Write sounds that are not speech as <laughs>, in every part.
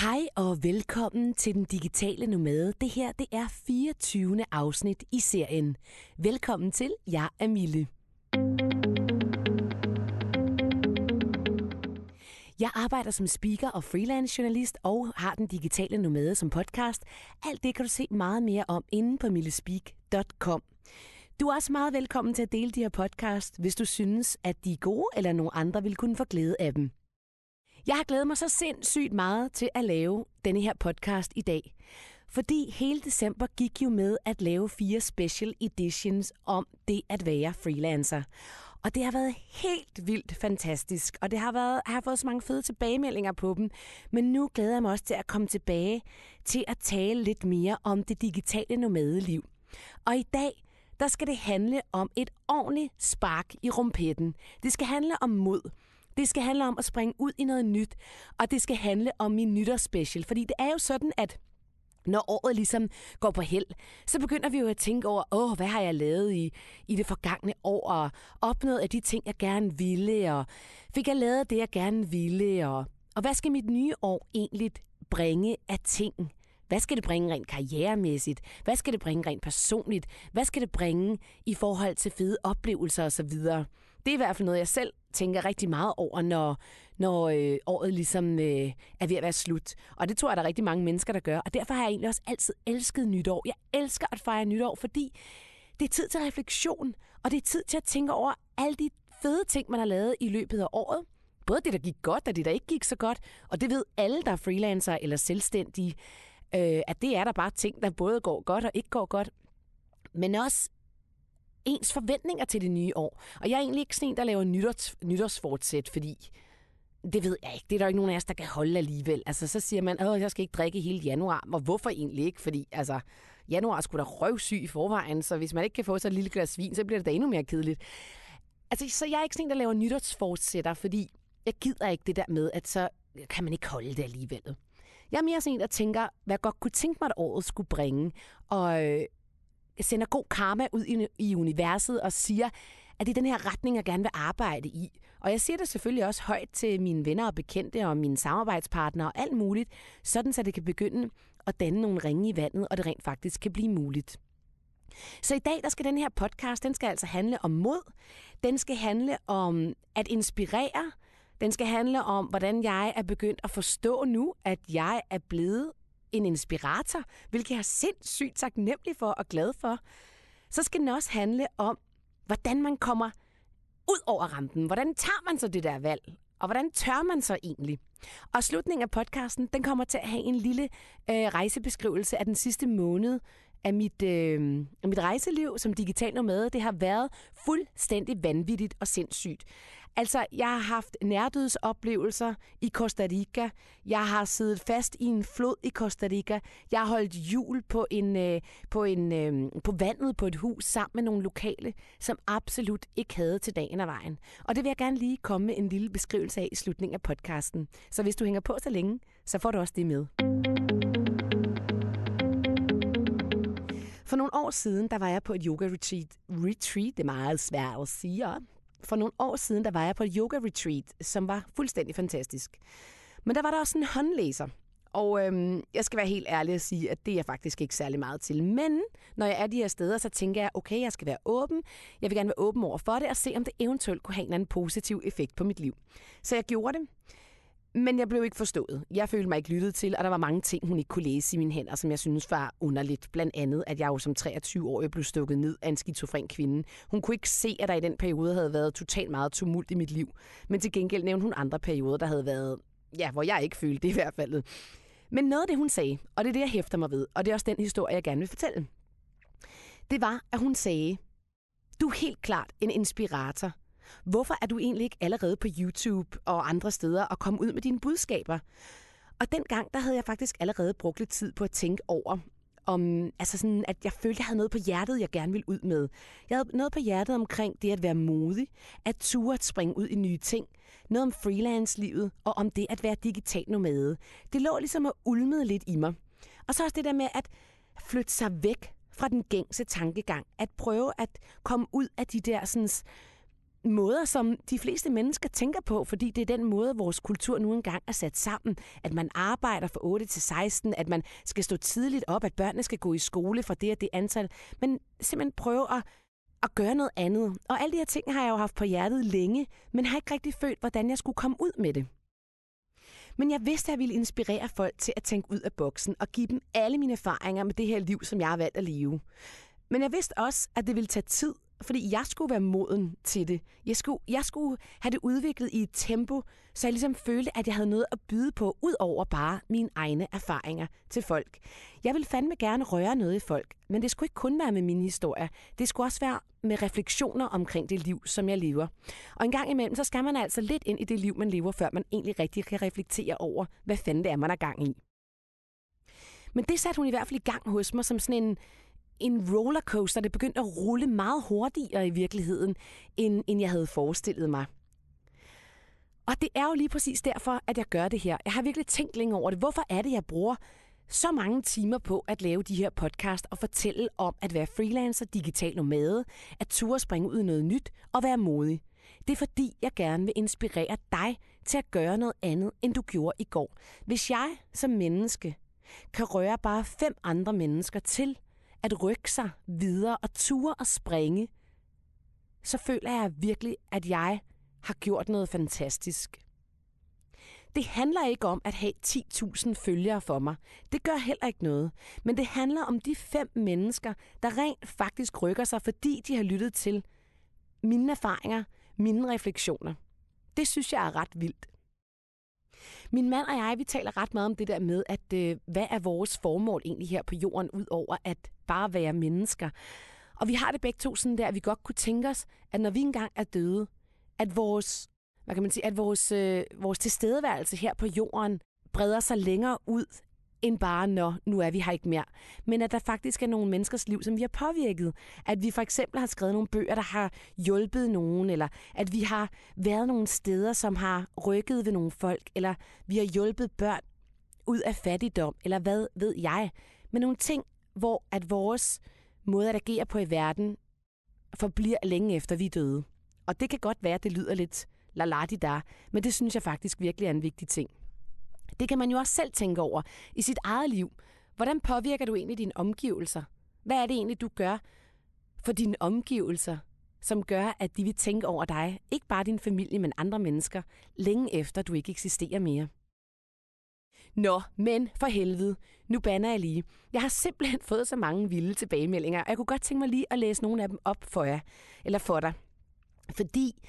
Hej og velkommen til Den Digitale Nomade. Det her det er 24. afsnit i serien. Velkommen til, jeg er Mille. Jeg arbejder som speaker og freelance journalist og har Den Digitale Nomade som podcast. Alt det kan du se meget mere om inde på millespeak.com. Du er også meget velkommen til at dele de her podcast, hvis du synes, at de er gode, eller nogen andre vil kunne få glæde af dem. Jeg har glædet mig så sindssygt meget til at lave denne her podcast i dag. Fordi hele december gik jo med at lave fire special editions om det at være freelancer. Og det har været helt vildt fantastisk, og det har været, jeg har fået så mange fede tilbagemeldinger på dem. Men nu glæder jeg mig også til at komme tilbage til at tale lidt mere om det digitale nomadeliv. Og i dag, der skal det handle om et ordentligt spark i rumpetten. Det skal handle om mod. Det skal handle om at springe ud i noget nyt, og det skal handle om min nytårsspecial. Fordi det er jo sådan, at når året ligesom går på held, så begynder vi jo at tænke over, åh, hvad har jeg lavet i, i det forgangne år, og opnået af de ting, jeg gerne ville, og fik jeg lavet det, jeg gerne ville, og, og hvad skal mit nye år egentlig bringe af ting? Hvad skal det bringe rent karrieremæssigt? Hvad skal det bringe rent personligt? Hvad skal det bringe i forhold til fede oplevelser osv.? Det er i hvert fald noget, jeg selv tænker rigtig meget over, når, når øh, året ligesom øh, er ved at være slut. Og det tror jeg, der er rigtig mange mennesker, der gør. Og derfor har jeg egentlig også altid elsket nytår. Jeg elsker at fejre nytår, fordi det er tid til refleksion, og det er tid til at tænke over alle de fede ting, man har lavet i løbet af året. Både det, der gik godt, og det, der ikke gik så godt. Og det ved alle, der er freelancer eller selvstændige, øh, at det er der bare ting, der både går godt og ikke går godt. Men også ens forventninger til det nye år. Og jeg er egentlig ikke sådan en, der laver nytårs, nytårsfortsæt, fordi det ved jeg ikke. Det er der ikke nogen af os, der kan holde alligevel. Altså, så siger man, at jeg skal ikke drikke hele januar. Og hvorfor egentlig ikke? Fordi altså, januar skulle da røvsyg i forvejen, så hvis man ikke kan få sig et lille glas vin, så bliver det da endnu mere kedeligt. Altså, så jeg er ikke sådan en, der laver nytårsfortsætter, fordi jeg gider ikke det der med, at så kan man ikke holde det alligevel. Jeg er mere sådan en, der tænker, hvad jeg godt kunne tænke mig, at året skulle bringe. Og øh, sender god karma ud i, i universet og siger, at det er den her retning, jeg gerne vil arbejde i. Og jeg siger det selvfølgelig også højt til mine venner og bekendte og mine samarbejdspartnere og alt muligt, sådan så det kan begynde at danne nogle ringe i vandet, og det rent faktisk kan blive muligt. Så i dag, der skal den her podcast, den skal altså handle om mod. Den skal handle om at inspirere. Den skal handle om, hvordan jeg er begyndt at forstå nu, at jeg er blevet en inspirator, hvilket jeg er sindssygt taknemmelig for og glad for. Så skal den også handle om, hvordan man kommer ud over rampen. Hvordan tager man så det der valg? Og hvordan tør man så egentlig? Og slutningen af podcasten, den kommer til at have en lille øh, rejsebeskrivelse af den sidste måned af mit, øh, af mit rejseliv som digital nomade. Det har været fuldstændig vanvittigt og sindssygt. Altså, jeg har haft nærdødsoplevelser i Costa Rica. Jeg har siddet fast i en flod i Costa Rica. Jeg har holdt jul på, en, øh, på, en, øh, på vandet på et hus sammen med nogle lokale, som absolut ikke havde til dagen og vejen. Og det vil jeg gerne lige komme med en lille beskrivelse af i slutningen af podcasten. Så hvis du hænger på så længe, så får du også det med. For nogle år siden, der var jeg på et yoga retreat. Retreat, det er meget svært at sige. For nogle år siden, der var jeg på et yoga retreat, som var fuldstændig fantastisk. Men der var der også en håndlæser. Og øhm, jeg skal være helt ærlig og sige, at det er jeg faktisk ikke særlig meget til. Men når jeg er de her steder, så tænker jeg, okay, jeg skal være åben. Jeg vil gerne være åben over for det og se, om det eventuelt kunne have en anden positiv effekt på mit liv. Så jeg gjorde det. Men jeg blev ikke forstået. Jeg følte mig ikke lyttet til, og der var mange ting, hun ikke kunne læse i mine hænder, som jeg synes var underligt. Blandt andet, at jeg jo som 23-årig blev stukket ned af en skizofren kvinde. Hun kunne ikke se, at der i den periode havde været totalt meget tumult i mit liv. Men til gengæld nævnte hun andre perioder, der havde været, ja, hvor jeg ikke følte det i hvert fald. Men noget af det, hun sagde, og det er det, jeg hæfter mig ved, og det er også den historie, jeg gerne vil fortælle, det var, at hun sagde, du er helt klart en inspirator Hvorfor er du egentlig ikke allerede på YouTube og andre steder og komme ud med dine budskaber? Og dengang, der havde jeg faktisk allerede brugt lidt tid på at tænke over, om, altså sådan, at jeg følte, at jeg havde noget på hjertet, jeg gerne ville ud med. Jeg havde noget på hjertet omkring det at være modig, at ture at springe ud i nye ting, noget om freelance-livet og om det at være digital nomade. Det lå ligesom og ulmede lidt i mig. Og så også det der med at flytte sig væk fra den gængse tankegang, at prøve at komme ud af de der sådan, måder, som de fleste mennesker tænker på, fordi det er den måde, vores kultur nu engang er sat sammen. At man arbejder fra 8 til 16, at man skal stå tidligt op, at børnene skal gå i skole for det og det antal. Men simpelthen prøve at, at gøre noget andet. Og alle de her ting har jeg jo haft på hjertet længe, men har ikke rigtig følt, hvordan jeg skulle komme ud med det. Men jeg vidste, at jeg ville inspirere folk til at tænke ud af boksen og give dem alle mine erfaringer med det her liv, som jeg har valgt at leve. Men jeg vidste også, at det ville tage tid, fordi jeg skulle være moden til det. Jeg skulle, jeg skulle have det udviklet i et tempo, så jeg ligesom følte, at jeg havde noget at byde på, ud over bare mine egne erfaringer til folk. Jeg ville fandme gerne røre noget i folk, men det skulle ikke kun være med mine historier. Det skulle også være med refleksioner omkring det liv, som jeg lever. Og en gang imellem, så skal man altså lidt ind i det liv, man lever, før man egentlig rigtig kan reflektere over, hvad fanden det er, man er gang i. Men det satte hun i hvert fald i gang hos mig som sådan en, en rollercoaster. Det begyndte at rulle meget hurtigere i virkeligheden, end, end jeg havde forestillet mig. Og det er jo lige præcis derfor, at jeg gør det her. Jeg har virkelig tænkt længe over det. Hvorfor er det, jeg bruger så mange timer på at lave de her podcast og fortælle om at være freelancer, digital nomade, at ture springe ud i noget nyt og være modig. Det er fordi, jeg gerne vil inspirere dig til at gøre noget andet, end du gjorde i går. Hvis jeg som menneske kan røre bare fem andre mennesker til at rykke sig videre og ture og springe, så føler jeg virkelig, at jeg har gjort noget fantastisk. Det handler ikke om at have 10.000 følgere for mig. Det gør heller ikke noget. Men det handler om de fem mennesker, der rent faktisk rykker sig, fordi de har lyttet til mine erfaringer, mine refleksioner. Det synes jeg er ret vildt. Min mand og jeg, vi taler ret meget om det der med, at øh, hvad er vores formål egentlig her på jorden, ud over at bare være mennesker. Og vi har det begge to sådan der, at vi godt kunne tænke os, at når vi engang er døde, at vores, hvad kan man sige, at vores, øh, vores tilstedeværelse her på jorden breder sig længere ud end bare, når nu er vi her ikke mere. Men at der faktisk er nogle menneskers liv, som vi har påvirket. At vi for eksempel har skrevet nogle bøger, der har hjulpet nogen, eller at vi har været nogle steder, som har rykket ved nogle folk, eller vi har hjulpet børn ud af fattigdom, eller hvad ved jeg. Men nogle ting, hvor at vores måde at agere på i verden forbliver længe efter vi er døde. Og det kan godt være, at det lyder lidt la der, men det synes jeg faktisk virkelig er en vigtig ting. Det kan man jo også selv tænke over i sit eget liv. Hvordan påvirker du egentlig dine omgivelser? Hvad er det egentlig, du gør for dine omgivelser, som gør, at de vil tænke over dig, ikke bare din familie, men andre mennesker, længe efter du ikke eksisterer mere? Nå, men for helvede, nu banner jeg lige. Jeg har simpelthen <laughs> fået så mange vilde tilbagemeldinger, og jeg kunne godt tænke mig lige at læse nogle af dem op for jer, eller for dig. Fordi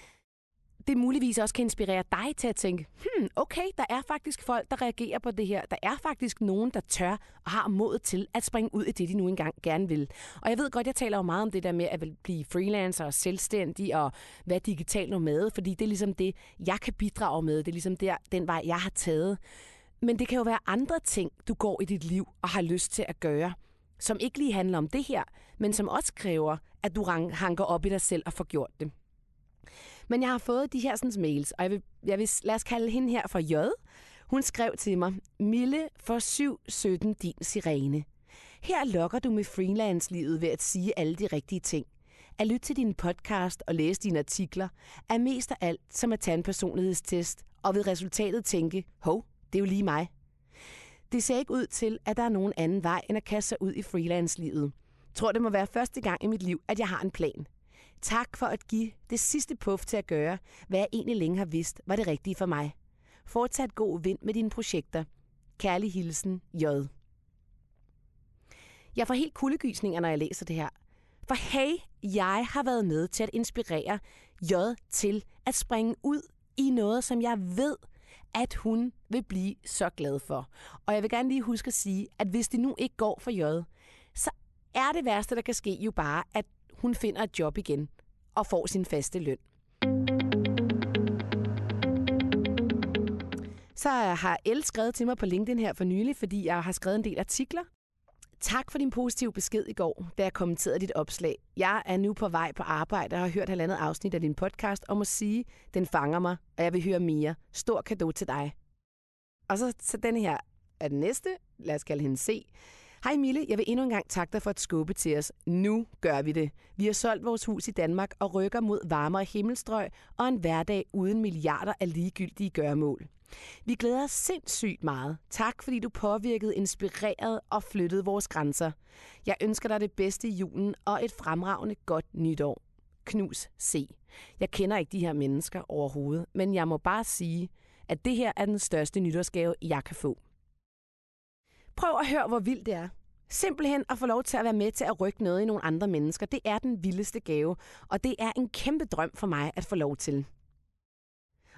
det muligvis også kan inspirere dig til at tænke, hmm, okay, der er faktisk folk, der reagerer på det her. Der er faktisk nogen, der tør og har mod til at springe ud i det, de nu engang gerne vil. Og jeg ved godt, jeg taler jo meget om det der med at blive freelancer og selvstændig og være digital nomade, fordi det er ligesom det, jeg kan bidrage med. Det er ligesom der, den vej, jeg har taget. Men det kan jo være andre ting, du går i dit liv og har lyst til at gøre, som ikke lige handler om det her, men som også kræver, at du hanker op i dig selv og får gjort det. Men jeg har fået de her sådan, mails, og jeg vil, jeg vil, lad os kalde hende her for J. Hun skrev til mig, Mille for 717 din sirene. Her lokker du med freelance-livet ved at sige alle de rigtige ting. At lytte til din podcast og læse dine artikler er mest af alt som at tage en personlighedstest og ved resultatet tænke, hov, det er jo lige mig. Det ser ikke ud til, at der er nogen anden vej end at kaste sig ud i freelance-livet. Tror, det må være første gang i mit liv, at jeg har en plan. Tak for at give det sidste puff til at gøre, hvad jeg egentlig længe har vidst var det rigtige for mig. Fortsat god vind med dine projekter. Kærlig hilsen, J. Jeg får helt kuldegysninger, når jeg læser det her. For hey, jeg har været med til at inspirere J til at springe ud i noget, som jeg ved, at hun vil blive så glad for. Og jeg vil gerne lige huske at sige, at hvis det nu ikke går for J, så er det værste, der kan ske jo bare, at hun finder et job igen og får sin faste løn. Så har El skrevet til mig på LinkedIn her for nylig, fordi jeg har skrevet en del artikler. Tak for din positive besked i går, da jeg kommenterede dit opslag. Jeg er nu på vej på arbejde og har hørt halvandet afsnit af din podcast og må sige, den fanger mig, og jeg vil høre mere. Stor gave til dig. Og så, så den her er den næste, lad os kalde hende C Hej Mille, jeg vil endnu en gang takke dig for at skubbe til os. Nu gør vi det. Vi har solgt vores hus i Danmark og rykker mod varmere himmelstrøg og en hverdag uden milliarder af ligegyldige gørmål. Vi glæder os sindssygt meget. Tak fordi du påvirkede, inspirerede og flyttede vores grænser. Jeg ønsker dig det bedste i julen og et fremragende godt nytår. Knus C. Jeg kender ikke de her mennesker overhovedet, men jeg må bare sige, at det her er den største nytårsgave, jeg kan få. Prøv at høre, hvor vildt det er. Simpelthen at få lov til at være med til at rykke noget i nogle andre mennesker, det er den vildeste gave, og det er en kæmpe drøm for mig at få lov til.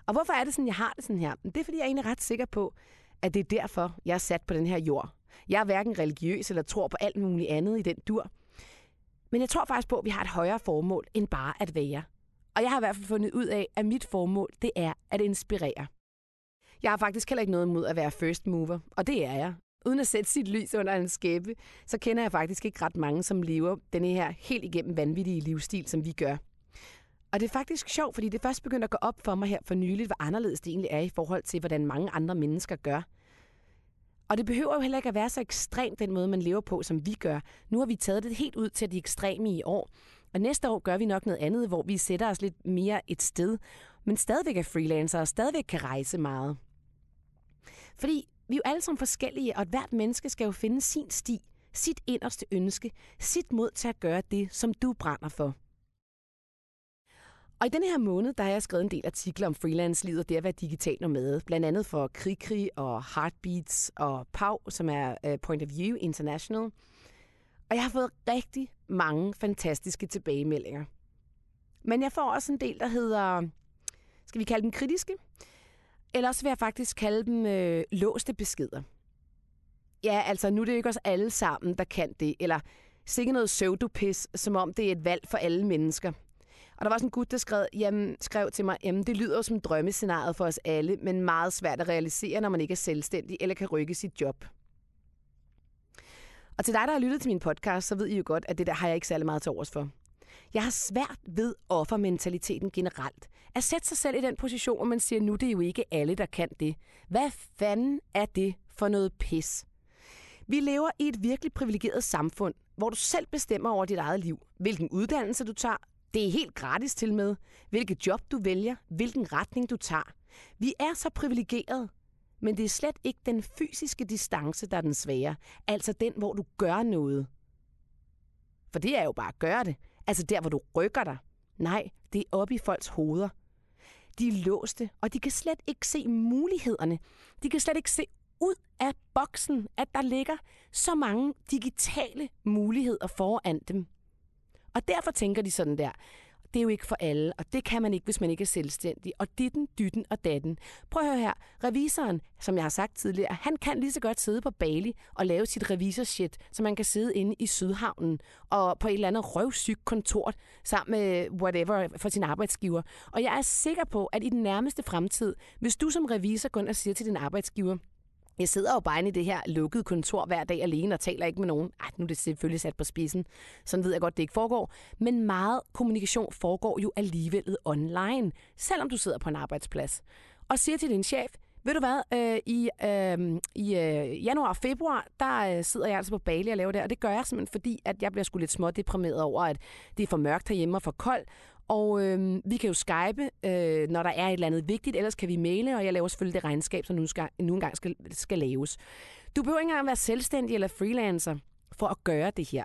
Og hvorfor er det sådan, jeg har det sådan her? Det er, fordi jeg er egentlig ret sikker på, at det er derfor, jeg er sat på den her jord. Jeg er hverken religiøs eller tror på alt muligt andet i den dur. Men jeg tror faktisk på, at vi har et højere formål end bare at være. Og jeg har i hvert fald fundet ud af, at mit formål, det er at inspirere. Jeg har faktisk heller ikke noget imod at være first mover, og det er jeg. Uden at sætte sit lys under en skæbe, så kender jeg faktisk ikke ret mange, som lever denne her helt igennem vanvittige livsstil, som vi gør. Og det er faktisk sjovt, fordi det først begynder at gå op for mig her for nyligt, hvor anderledes det egentlig er i forhold til, hvordan mange andre mennesker gør. Og det behøver jo heller ikke at være så ekstremt den måde, man lever på, som vi gør. Nu har vi taget det helt ud til de ekstreme i år. Og næste år gør vi nok noget andet, hvor vi sætter os lidt mere et sted, men stadigvæk er freelancer og stadigvæk kan rejse meget. Fordi vi er jo alle sammen forskellige, og hvert menneske skal jo finde sin sti, sit inderste ønske, sit mod til at gøre det, som du brænder for. Og i denne her måned, der har jeg skrevet en del artikler om freelance-livet og det at være digital nomade. Blandt andet for Krikri og Heartbeats og PAU, som er øh, Point of View International. Og jeg har fået rigtig mange fantastiske tilbagemeldinger. Men jeg får også en del, der hedder, skal vi kalde dem kritiske? Ellers vil jeg faktisk kalde dem øh, låste beskeder. Ja, altså nu er det jo ikke os alle sammen, der kan det. Eller sikke noget pseudopis, som om det er et valg for alle mennesker. Og der var sådan en gut, der skrev, jamen, skrev til mig, jamen det lyder som drømmescenariet for os alle, men meget svært at realisere, når man ikke er selvstændig eller kan rykke sit job. Og til dig, der har lyttet til min podcast, så ved I jo godt, at det der har jeg ikke særlig meget til overs for. Jeg har svært ved offermentaliteten generelt. At sætte sig selv i den position, hvor man siger, nu det er jo ikke alle, der kan det. Hvad fanden er det for noget pis? Vi lever i et virkelig privilegeret samfund, hvor du selv bestemmer over dit eget liv. Hvilken uddannelse du tager, det er helt gratis til med. Hvilket job du vælger, hvilken retning du tager. Vi er så privilegeret, men det er slet ikke den fysiske distance, der er den svære. Altså den, hvor du gør noget. For det er jo bare at gøre det. Altså der, hvor du rykker dig. Nej, det er oppe i folks hoveder. De er låste, og de kan slet ikke se mulighederne. De kan slet ikke se ud af boksen, at der ligger så mange digitale muligheder foran dem. Og derfor tænker de sådan der, det er jo ikke for alle, og det kan man ikke, hvis man ikke er selvstændig. Og ditten, dytten og datten. Prøv at høre her. Revisoren, som jeg har sagt tidligere, han kan lige så godt sidde på Bali og lave sit revisorshit, så man kan sidde inde i Sydhavnen og på et eller andet røvsyg kontor sammen med whatever for sin arbejdsgiver. Og jeg er sikker på, at i den nærmeste fremtid, hvis du som revisor går ind og siger til din arbejdsgiver, jeg sidder jo bare inde i det her lukkede kontor hver dag alene og taler ikke med nogen. Ej, nu er det selvfølgelig sat på spidsen. Sådan ved jeg godt, det ikke foregår. Men meget kommunikation foregår jo alligevel online, selvom du sidder på en arbejdsplads. Og siger til din chef, ved du hvad, øh, i, øh, i øh, januar og februar, der øh, sidder jeg altså på Bali og laver det, og det gør jeg simpelthen, fordi at jeg bliver sgu lidt små deprimeret over, at det er for mørkt herhjemme og for koldt, og øh, vi kan jo skype, øh, når der er et eller andet vigtigt, ellers kan vi maile, og jeg laver selvfølgelig det regnskab, som nu, skal, nu engang skal, skal laves. Du behøver ikke engang være selvstændig eller freelancer for at gøre det her.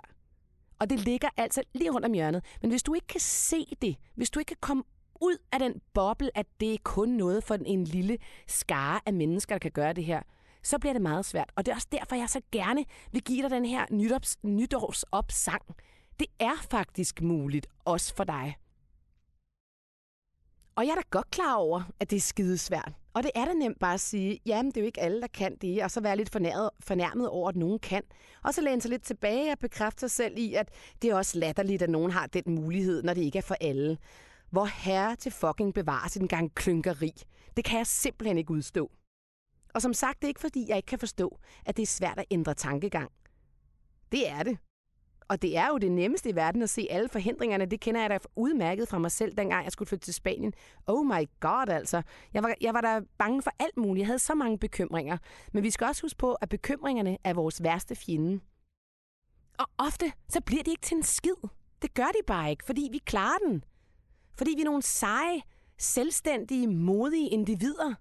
Og det ligger altså lige rundt om hjørnet. Men hvis du ikke kan se det, hvis du ikke kan komme ud af den boble, at det er kun noget for en lille skare af mennesker, der kan gøre det her, så bliver det meget svært. Og det er også derfor, jeg så gerne vil give dig den her nytårs, nytårsopsang. Det er faktisk muligt, også for dig. Og jeg er da godt klar over, at det er skidesvært. Og det er da nemt bare at sige, jamen det er jo ikke alle, der kan det, og så være lidt fornærmet, fornærmet over, at nogen kan. Og så læne sig lidt tilbage og bekræfte sig selv i, at det er også latterligt, at nogen har den mulighed, når det ikke er for alle. Hvor herre til fucking bevare sin gang klynkeri. Det kan jeg simpelthen ikke udstå. Og som sagt, det er ikke fordi, jeg ikke kan forstå, at det er svært at ændre tankegang. Det er det. Og det er jo det nemmeste i verden at se alle forhindringerne. Det kender jeg da udmærket fra mig selv, dengang jeg skulle flytte til Spanien. Oh my god, altså. Jeg var, jeg var da bange for alt muligt. Jeg havde så mange bekymringer. Men vi skal også huske på, at bekymringerne er vores værste fjende. Og ofte, så bliver de ikke til en skid. Det gør de bare ikke, fordi vi klarer den. Fordi vi er nogle seje, selvstændige, modige individer.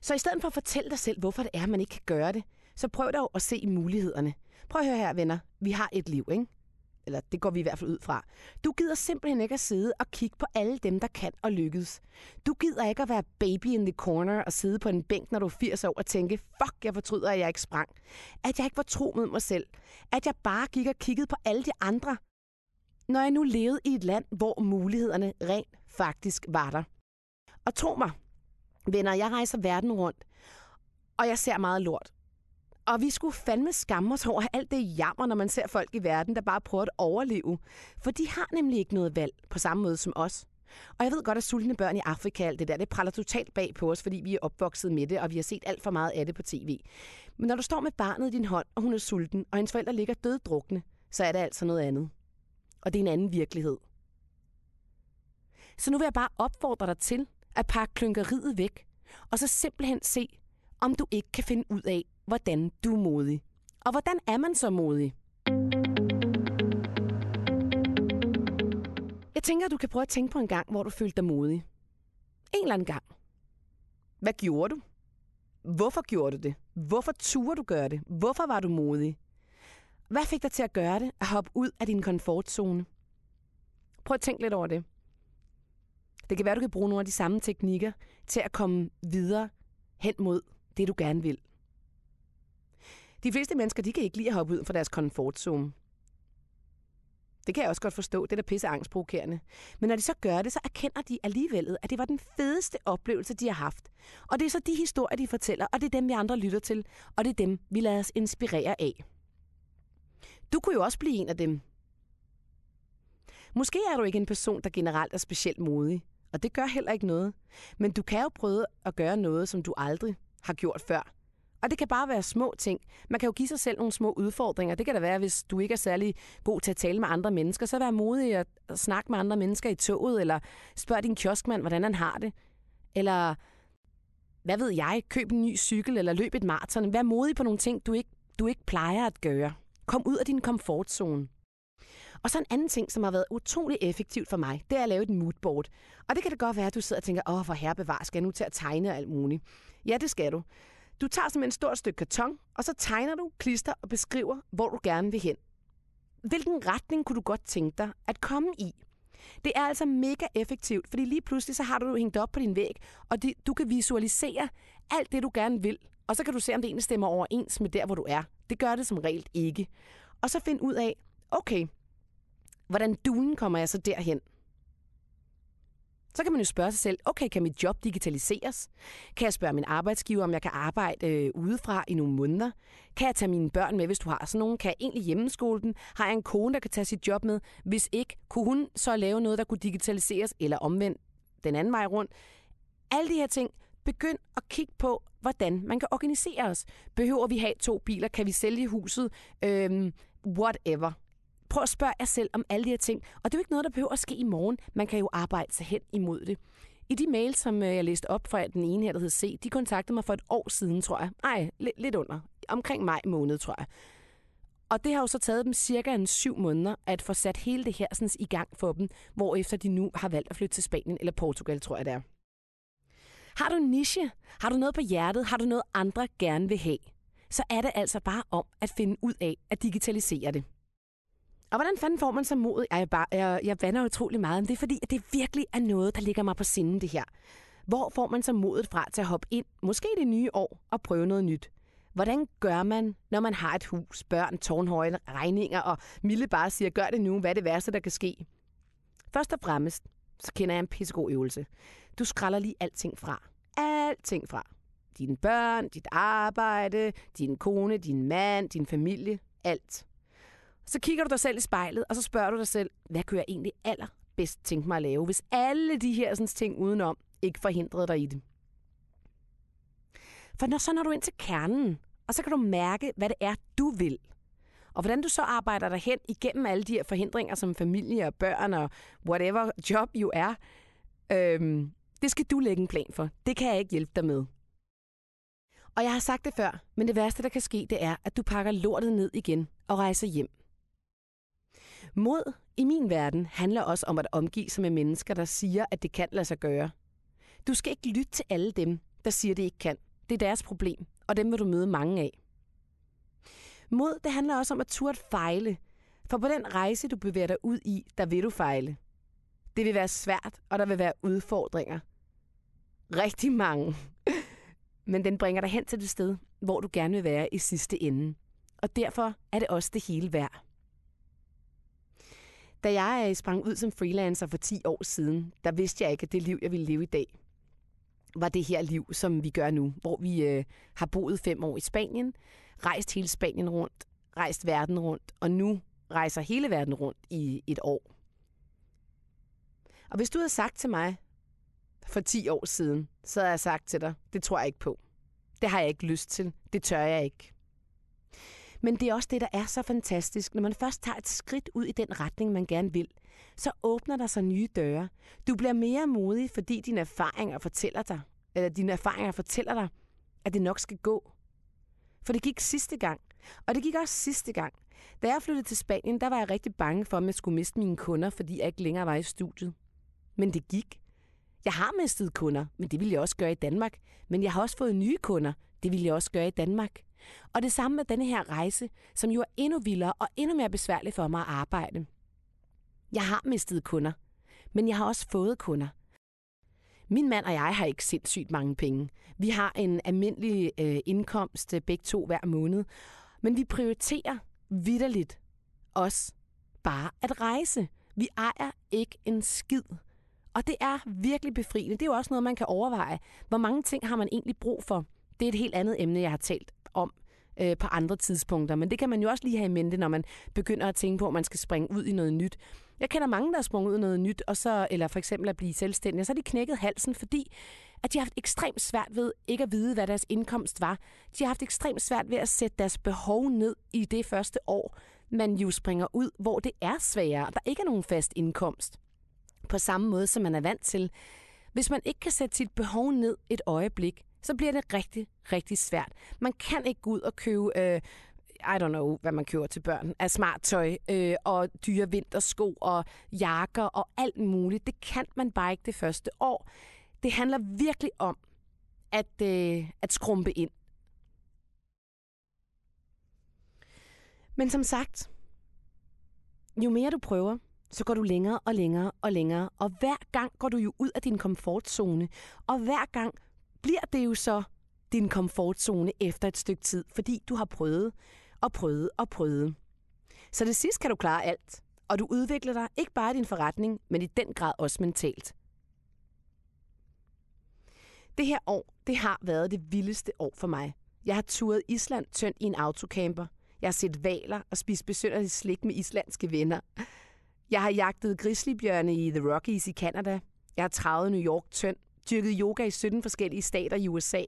Så i stedet for at fortælle dig selv, hvorfor det er, man ikke kan gøre det, så prøv dog at se mulighederne. Prøv at høre her, venner. Vi har et liv, ikke? Eller det går vi i hvert fald ud fra. Du gider simpelthen ikke at sidde og kigge på alle dem, der kan og lykkes. Du gider ikke at være baby in the corner og sidde på en bænk, når du er 80 år og tænke, fuck, jeg fortryder, at jeg ikke sprang. At jeg ikke var tro mod mig selv. At jeg bare gik og kiggede på alle de andre. Når jeg nu levede i et land, hvor mulighederne rent faktisk var der. Og tro mig, venner, jeg rejser verden rundt, og jeg ser meget lort. Og vi skulle fandme skamme os over alt det jammer, når man ser folk i verden, der bare prøver at overleve. For de har nemlig ikke noget valg på samme måde som os. Og jeg ved godt, at sultne børn i Afrika, alt det der, det praller totalt bag på os, fordi vi er opvokset med det, og vi har set alt for meget af det på tv. Men når du står med barnet i din hånd, og hun er sulten, og hendes forældre ligger døddrukne, så er det altså noget andet. Og det er en anden virkelighed. Så nu vil jeg bare opfordre dig til at pakke klynkeriet væk, og så simpelthen se, om du ikke kan finde ud af, hvordan du er modig. Og hvordan er man så modig? Jeg tænker, at du kan prøve at tænke på en gang, hvor du følte dig modig. En eller anden gang. Hvad gjorde du? Hvorfor gjorde du det? Hvorfor turde du gøre det? Hvorfor var du modig? Hvad fik dig til at gøre det? At hoppe ud af din komfortzone? Prøv at tænke lidt over det. Det kan være, du kan bruge nogle af de samme teknikker til at komme videre hen mod det, du gerne vil. De fleste mennesker, de kan ikke lide at hoppe ud fra deres komfortzone. Det kan jeg også godt forstå. Det er da pisse angstprovokerende. Men når de så gør det, så erkender de alligevel, at det var den fedeste oplevelse, de har haft. Og det er så de historier, de fortæller, og det er dem, vi andre lytter til, og det er dem, vi lader os inspirere af. Du kunne jo også blive en af dem. Måske er du ikke en person, der generelt er specielt modig, og det gør heller ikke noget. Men du kan jo prøve at gøre noget, som du aldrig har gjort før. Og det kan bare være små ting. Man kan jo give sig selv nogle små udfordringer. Det kan da være, hvis du ikke er særlig god til at tale med andre mennesker, så vær modig at snakke med andre mennesker i toget, eller spørg din kioskmand, hvordan han har det. Eller, hvad ved jeg, køb en ny cykel, eller løb et maraton. Vær modig på nogle ting, du ikke, du ikke plejer at gøre. Kom ud af din komfortzone. Og så en anden ting, som har været utrolig effektivt for mig, det er at lave et moodboard. Og det kan det godt være, at du sidder og tænker, åh, hvor herrebevar, skal jeg nu til at tegne alt muligt? Ja, det skal du. Du tager simpelthen et stort stykke karton, og så tegner du, klister og beskriver, hvor du gerne vil hen. Hvilken retning kunne du godt tænke dig at komme i? Det er altså mega effektivt, fordi lige pludselig så har du hængt op på din væg, og det, du kan visualisere alt det, du gerne vil. Og så kan du se, om det egentlig stemmer overens med der, hvor du er. Det gør det som regel ikke. Og så find ud af, okay, hvordan duen kommer jeg så derhen? Så kan man jo spørge sig selv, okay, kan mit job digitaliseres? Kan jeg spørge min arbejdsgiver, om jeg kan arbejde øh, udefra i nogle måneder? Kan jeg tage mine børn med, hvis du har sådan nogen? Kan jeg egentlig hjemmeskole dem? Har jeg en kone, der kan tage sit job med? Hvis ikke, kunne hun så lave noget, der kunne digitaliseres, eller omvendt den anden vej rundt? Alle de her ting, begynd at kigge på, hvordan man kan organisere os. Behøver vi have to biler? Kan vi sælge huset? Øhm, whatever. Prøv at spørge jer selv om alle de her ting. Og det er jo ikke noget, der behøver at ske i morgen. Man kan jo arbejde sig hen imod det. I de mails, som øh, jeg læste op fra den ene her, der hed C, de kontaktede mig for et år siden, tror jeg. Nej, lidt, lidt under. Omkring maj måned, tror jeg. Og det har jo så taget dem cirka en syv måneder at få sat hele det her sådan, i gang for dem, hvor efter de nu har valgt at flytte til Spanien eller Portugal, tror jeg det er. Har du en niche? Har du noget på hjertet? Har du noget andre gerne vil have? Så er det altså bare om at finde ud af at digitalisere det. Og hvordan fanden får man så mod? Jeg, bare, jeg, jeg vander utrolig meget, men det er fordi, at det virkelig er noget, der ligger mig på sinden, det her. Hvor får man så modet fra til at hoppe ind, måske det nye år, og prøve noget nyt? Hvordan gør man, når man har et hus, børn, tårnhøje, regninger, og Mille bare siger, gør det nu, hvad er det værste, der kan ske? Først og fremmest, så kender jeg en pissegod øvelse. Du skræller lige alting fra. Alting fra. Dine børn, dit arbejde, din kone, din mand, din familie, alt. Så kigger du dig selv i spejlet, og så spørger du dig selv, hvad kunne jeg egentlig allerbedst tænke mig at lave, hvis alle de her sådan, ting udenom ikke forhindrede dig i det. For når, så når du ind til kernen, og så kan du mærke, hvad det er, du vil. Og hvordan du så arbejder dig hen igennem alle de her forhindringer, som familie og børn og whatever job jo er, øhm, det skal du lægge en plan for. Det kan jeg ikke hjælpe dig med. Og jeg har sagt det før, men det værste, der kan ske, det er, at du pakker lortet ned igen og rejser hjem. Mod i min verden handler også om at omgive sig med mennesker, der siger, at det kan lade sig gøre. Du skal ikke lytte til alle dem, der siger, det ikke kan. Det er deres problem, og dem vil du møde mange af. Mod, det handler også om at turde fejle. For på den rejse, du bevæger dig ud i, der vil du fejle. Det vil være svært, og der vil være udfordringer. Rigtig mange. Men den bringer dig hen til det sted, hvor du gerne vil være i sidste ende. Og derfor er det også det hele værd. Da jeg øh, sprang ud som freelancer for 10 år siden, der vidste jeg ikke, at det liv, jeg ville leve i dag, var det her liv, som vi gør nu, hvor vi øh, har boet fem år i Spanien, rejst hele Spanien rundt, rejst verden rundt, og nu rejser hele verden rundt i et år. Og hvis du havde sagt til mig for 10 år siden, så havde jeg sagt til dig, det tror jeg ikke på. Det har jeg ikke lyst til. Det tør jeg ikke. Men det er også det, der er så fantastisk. Når man først tager et skridt ud i den retning, man gerne vil, så åbner der sig nye døre. Du bliver mere modig, fordi dine erfaringer fortæller dig, eller dine erfaringer fortæller dig, at det nok skal gå. For det gik sidste gang. Og det gik også sidste gang. Da jeg flyttede til Spanien, der var jeg rigtig bange for, at jeg skulle miste mine kunder, fordi jeg ikke længere var i studiet. Men det gik. Jeg har mistet kunder, men det ville jeg også gøre i Danmark. Men jeg har også fået nye kunder. Det ville jeg også gøre i Danmark. Og det samme med denne her rejse, som jo er endnu vildere og endnu mere besværlig for mig at arbejde. Jeg har mistet kunder, men jeg har også fået kunder. Min mand og jeg har ikke sindssygt mange penge. Vi har en almindelig øh, indkomst øh, begge to hver måned, men vi prioriterer vidderligt os bare at rejse. Vi ejer ikke en skid. Og det er virkelig befriende. Det er jo også noget, man kan overveje. Hvor mange ting har man egentlig brug for? Det er et helt andet emne, jeg har talt om øh, på andre tidspunkter. Men det kan man jo også lige have i mente, når man begynder at tænke på, at man skal springe ud i noget nyt. Jeg kender mange, der er sprunget ud i noget nyt, og så, eller for eksempel at blive selvstændige, og så har de knækket halsen, fordi at de har haft ekstremt svært ved ikke at vide, hvad deres indkomst var. De har haft ekstremt svært ved at sætte deres behov ned i det første år, man jo springer ud, hvor det er sværere. Der ikke er nogen fast indkomst. På samme måde, som man er vant til. Hvis man ikke kan sætte sit behov ned et øjeblik, så bliver det rigtig, rigtig svært. Man kan ikke gå ud og købe øh, i don't know, hvad man køber til børn, af smart tøj øh, og dyre vintersko og jakker og alt muligt. Det kan man bare ikke det første år. Det handler virkelig om at, øh, at skrumpe ind. Men som sagt, jo mere du prøver, så går du længere og længere og længere. Og hver gang går du jo ud af din komfortzone. Og hver gang bliver det jo så din komfortzone efter et stykke tid, fordi du har prøvet og prøvet og prøvet. Så det sidst kan du klare alt, og du udvikler dig ikke bare i din forretning, men i den grad også mentalt. Det her år, det har været det vildeste år for mig. Jeg har turet Island tyndt i en autocamper. Jeg har set valer og spist besønderligt slik med islandske venner. Jeg har jagtet grizzlybjørne i The Rockies i Canada. Jeg har travet New York tynd dyrket yoga i 17 forskellige stater i USA,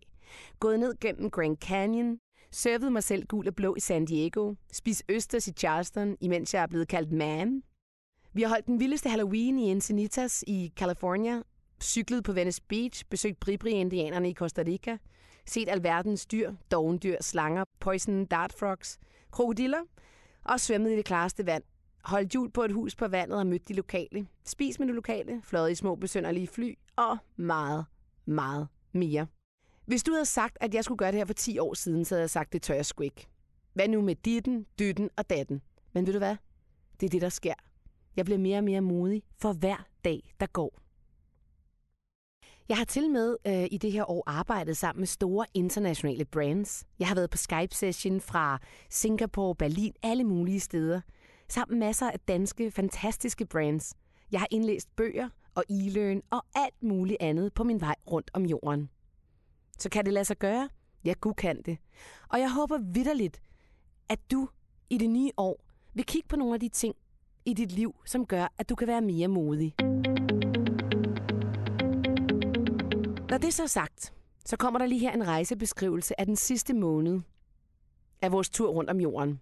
gået ned gennem Grand Canyon, surfet mig selv gul og blå i San Diego, spist østers i Charleston, imens jeg er blevet kaldt man. Vi har holdt den vildeste Halloween i Encinitas i California, cyklet på Venice Beach, besøgt Bribri-indianerne i Costa Rica, set alverdens dyr, dovendyr, slanger, poison dart frogs, krokodiller og svømmet i det klareste vand. Holdt jul på et hus på vandet og mødt de lokale. Spis med de lokale, fløjet i små besønderlige fly og meget, meget mere. Hvis du havde sagt, at jeg skulle gøre det her for 10 år siden, så havde jeg sagt, det tør jeg sgu ikke. Hvad nu med ditten, dytten og datten? Men ved du hvad? Det er det, der sker. Jeg bliver mere og mere modig for hver dag, der går. Jeg har til med øh, i det her år arbejdet sammen med store internationale brands. Jeg har været på Skype-session fra Singapore, Berlin, alle mulige steder samt masser af danske, fantastiske brands. Jeg har indlæst bøger og e-learn og alt muligt andet på min vej rundt om jorden. Så kan det lade sig gøre? Ja, Gud kan det. Og jeg håber vidderligt, at du i det nye år vil kigge på nogle af de ting i dit liv, som gør, at du kan være mere modig. Når det så er sagt, så kommer der lige her en rejsebeskrivelse af den sidste måned af vores tur rundt om jorden.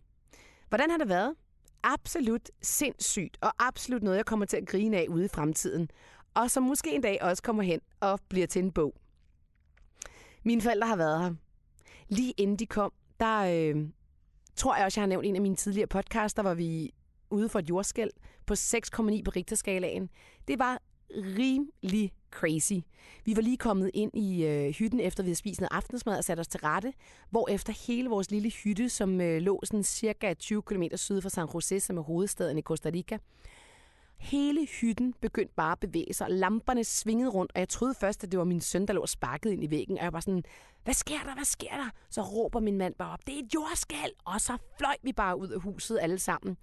Hvordan har det været? Absolut sindssygt, og absolut noget, jeg kommer til at grine af ude i fremtiden, og som måske en dag også kommer hen og bliver til en bog. Mine forældre har været her. Lige inden de kom, der øh, tror jeg også, jeg har nævnt en af mine tidligere podcaster, hvor vi ude for et jordskæld på 6,9 på Richterskalaen. Det var rimelig crazy. Vi var lige kommet ind i øh, hytten, efter vi havde spist noget aftensmad og sat os til rette, hvor efter hele vores lille hytte, som øh, lå sådan cirka 20 km syd for San Jose, som er hovedstaden i Costa Rica, hele hytten begyndte bare at bevæge sig, og lamperne svingede rundt, og jeg troede først, at det var min søn, der lå sparket ind i væggen, og jeg var sådan, hvad sker der, hvad sker der? Så råber min mand bare op, det er et jordskæld, og så fløj vi bare ud af huset alle sammen.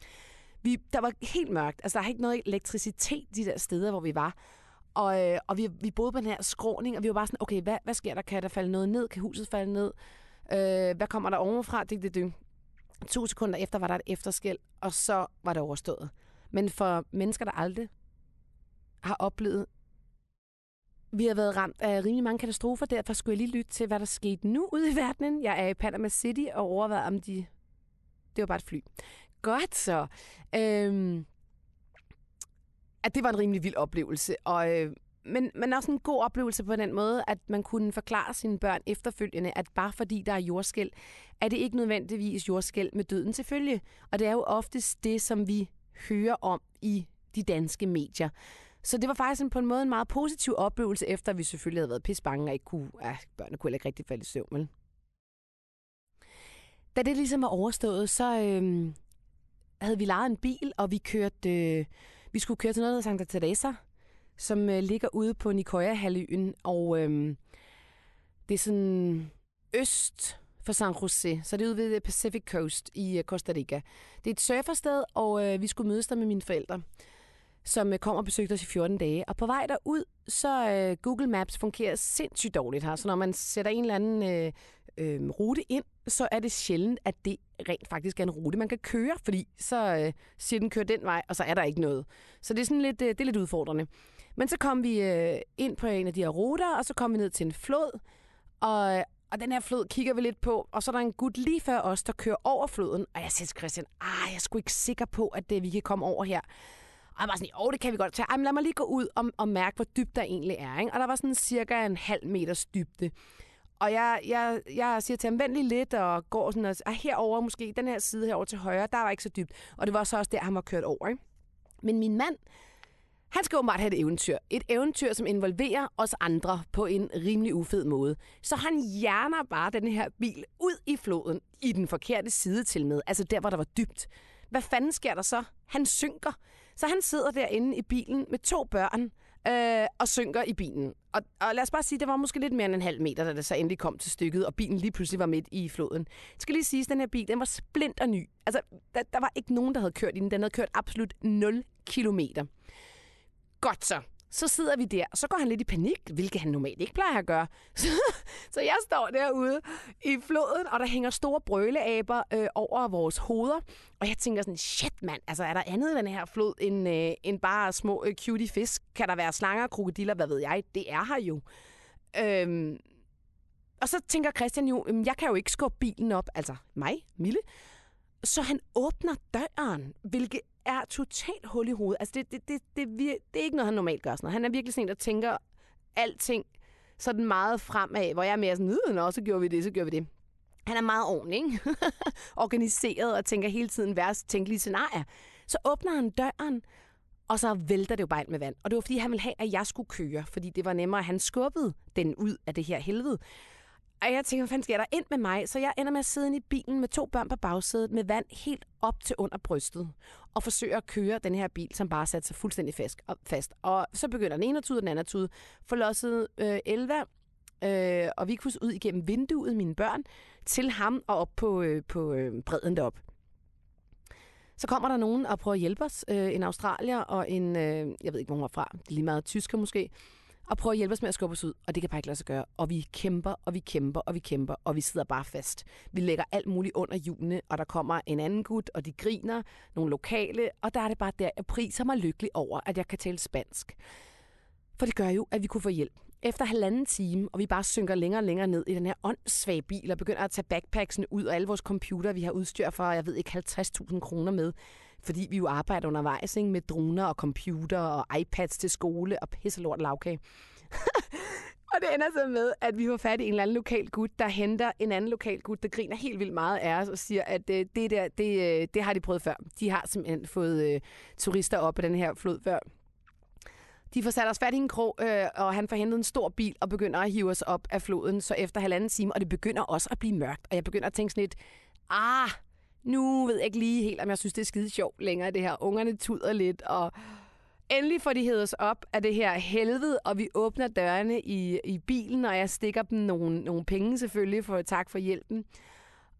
Vi, der var helt mørkt, altså der er ikke noget elektricitet de der steder, hvor vi var. Og, øh, og vi, vi boede på den her skråning, og vi var bare sådan, okay, hvad, hvad sker der? Kan der falde noget ned? Kan huset falde ned? Øh, hvad kommer der ovenfra? Det, det, det. To sekunder efter var der et efterskæld, og så var det overstået. Men for mennesker, der aldrig har oplevet vi har været ramt af rimelig mange katastrofer, derfor skulle jeg lige lytte til, hvad der skete nu ude i verdenen. Jeg er i Panama City og overvejer, om de... Det var bare et fly. Godt så. Øhm, at det var en rimelig vild oplevelse, og, øh, men, men også en god oplevelse på den måde, at man kunne forklare sine børn efterfølgende, at bare fordi der er jordskæld, er det ikke nødvendigvis jordskæld med døden til følge. Og det er jo oftest det, som vi hører om i de danske medier. Så det var faktisk på en måde en meget positiv oplevelse, efter vi selvfølgelig havde været pisbange og ikke kunne, ja, børnene kunne ikke rigtig falde i søvn. Vel? Da det ligesom var overstået, så øh, havde vi lejet en bil, og vi kørte, øh, vi skulle køre til noget, der Santa Teresa, som øh, ligger ude på Nicoya-halvøen, og øh, det er sådan øst for San Jose, så det er ude ved Pacific Coast i øh, Costa Rica. Det er et surfersted, og øh, vi skulle mødes der med mine forældre, som øh, kom og besøgte os i 14 dage. Og på vej derud, så øh, Google Maps fungerer sindssygt dårligt her, så når man sætter en eller anden øh, øh, rute ind, så er det sjældent, at det rent faktisk er en rute, man kan køre, fordi så øh, siger den, kør den vej, og så er der ikke noget. Så det er sådan lidt, øh, det er lidt udfordrende. Men så kom vi øh, ind på en af de her ruter, og så kom vi ned til en flod, og, øh, og den her flod kigger vi lidt på, og så er der en gut lige før os, der kører over floden. Og jeg siger til Christian, ah, jeg er sgu ikke sikker på, at det, vi kan komme over her. Og jeg var sådan, åh, det kan vi godt tage. Ej, men lad mig lige gå ud og, og mærke, hvor dybt der egentlig er. Ikke? Og der var sådan cirka en halv meters dybde. Og jeg, jeg, jeg siger til ham, vend lige lidt, og går sådan, og, og herover måske, den her side herover til højre, der var ikke så dybt. Og det var så også der, han var kørt over. Ikke? Men min mand, han skal åbenbart have et eventyr. Et eventyr, som involverer os andre på en rimelig ufed måde. Så han hjerner bare den her bil ud i floden i den forkerte side til med. Altså der, hvor der var dybt. Hvad fanden sker der så? Han synker. Så han sidder derinde i bilen med to børn øh, og synker i bilen. Og, og lad os bare sige, det var måske lidt mere end en halv meter, da det så endelig kom til stykket, og bilen lige pludselig var midt i floden. Jeg skal lige sige, at den her bil, den var splinter ny. Altså, der, der var ikke nogen, der havde kørt i den. Den havde kørt absolut 0 kilometer. Godt så. Så sidder vi der, og så går han lidt i panik, hvilket han normalt ikke plejer at gøre. <laughs> Så, så jeg står derude i floden, og der hænger store brøleaber øh, over vores hoveder. Og jeg tænker sådan, shit mand, altså er der andet i den her flod end, øh, end bare små øh, cutie fisk? Kan der være slanger, krokodiller, hvad ved jeg? Det er her jo. Øhm, og så tænker Christian jo, jeg kan jo ikke skubbe bilen op, altså mig, Mille. Så han åbner døren, hvilket er totalt hul i hovedet. Altså, det, det, det, det, det, det er ikke noget, han normalt gør. Sådan noget. Han er virkelig sådan en, der tænker alting sådan meget fremad, hvor jeg er mere sådan, hm, nå, så gjorde vi det, så gjorde vi det. Han er meget ordentlig, ikke? <laughs> organiseret og tænker hele tiden værst tænkelige scenarier. Så åbner han døren, og så vælter det jo bare ind med vand. Og det var, fordi han ville have, at jeg skulle køre, fordi det var nemmere, at han skubbede den ud af det her helvede. Og jeg tænker, hvad fanden sker der ind med mig? Så jeg ender med at sidde i bilen med to børn på bagsædet med vand helt op til under brystet. Og forsøger at køre den her bil, som bare satte sig fuldstændig fast. Og, fast. og så begynder den ene tude, den anden tude. Forlosset øh, Elva øh, og vi kunne ud igennem vinduet, mine børn, til ham og op på, øh, på øh, bredden derop. Så kommer der nogen og prøver at hjælpe os. Øh, en australier og en, øh, jeg ved ikke, hvor hun var fra, lige meget tysker måske og prøver at hjælpe os med at skubbe os ud, og det kan bare ikke lade sig gøre. Og vi kæmper, og vi kæmper, og vi kæmper, og vi sidder bare fast. Vi lægger alt muligt under hjulene, og der kommer en anden gut, og de griner, nogle lokale, og der er det bare der, jeg priser mig lykkelig over, at jeg kan tale spansk. For det gør jo, at vi kunne få hjælp. Efter halvanden time, og vi bare synker længere og længere ned i den her åndssvage bil, og begynder at tage backpacksene ud, og alle vores computer, vi har udstyr for, jeg ved ikke, 50.000 kroner med, fordi vi jo arbejder undervejs ikke? med droner og computer og iPads til skole og pisselort lavkage. <laughs> Og det ender så med, at vi får fat i en eller anden lokal gut, der henter en anden lokal gut, der griner helt vildt meget af os og siger, at øh, det der, det, øh, det har de prøvet før. De har simpelthen fået øh, turister op på den her flod før. De får sat os fat i en krog, øh, og han får hentet en stor bil og begynder at hive os op af floden. Så efter halvanden time, og det begynder også at blive mørkt, og jeg begynder at tænke sådan lidt, ah, nu ved jeg ikke lige helt, om jeg synes, det er skide sjovt længere, det her. Ungerne tuder lidt, og endelig får de hævet os op af det her helvede, og vi åbner dørene i, i bilen, og jeg stikker dem nogle, nogle penge selvfølgelig, for tak for hjælpen.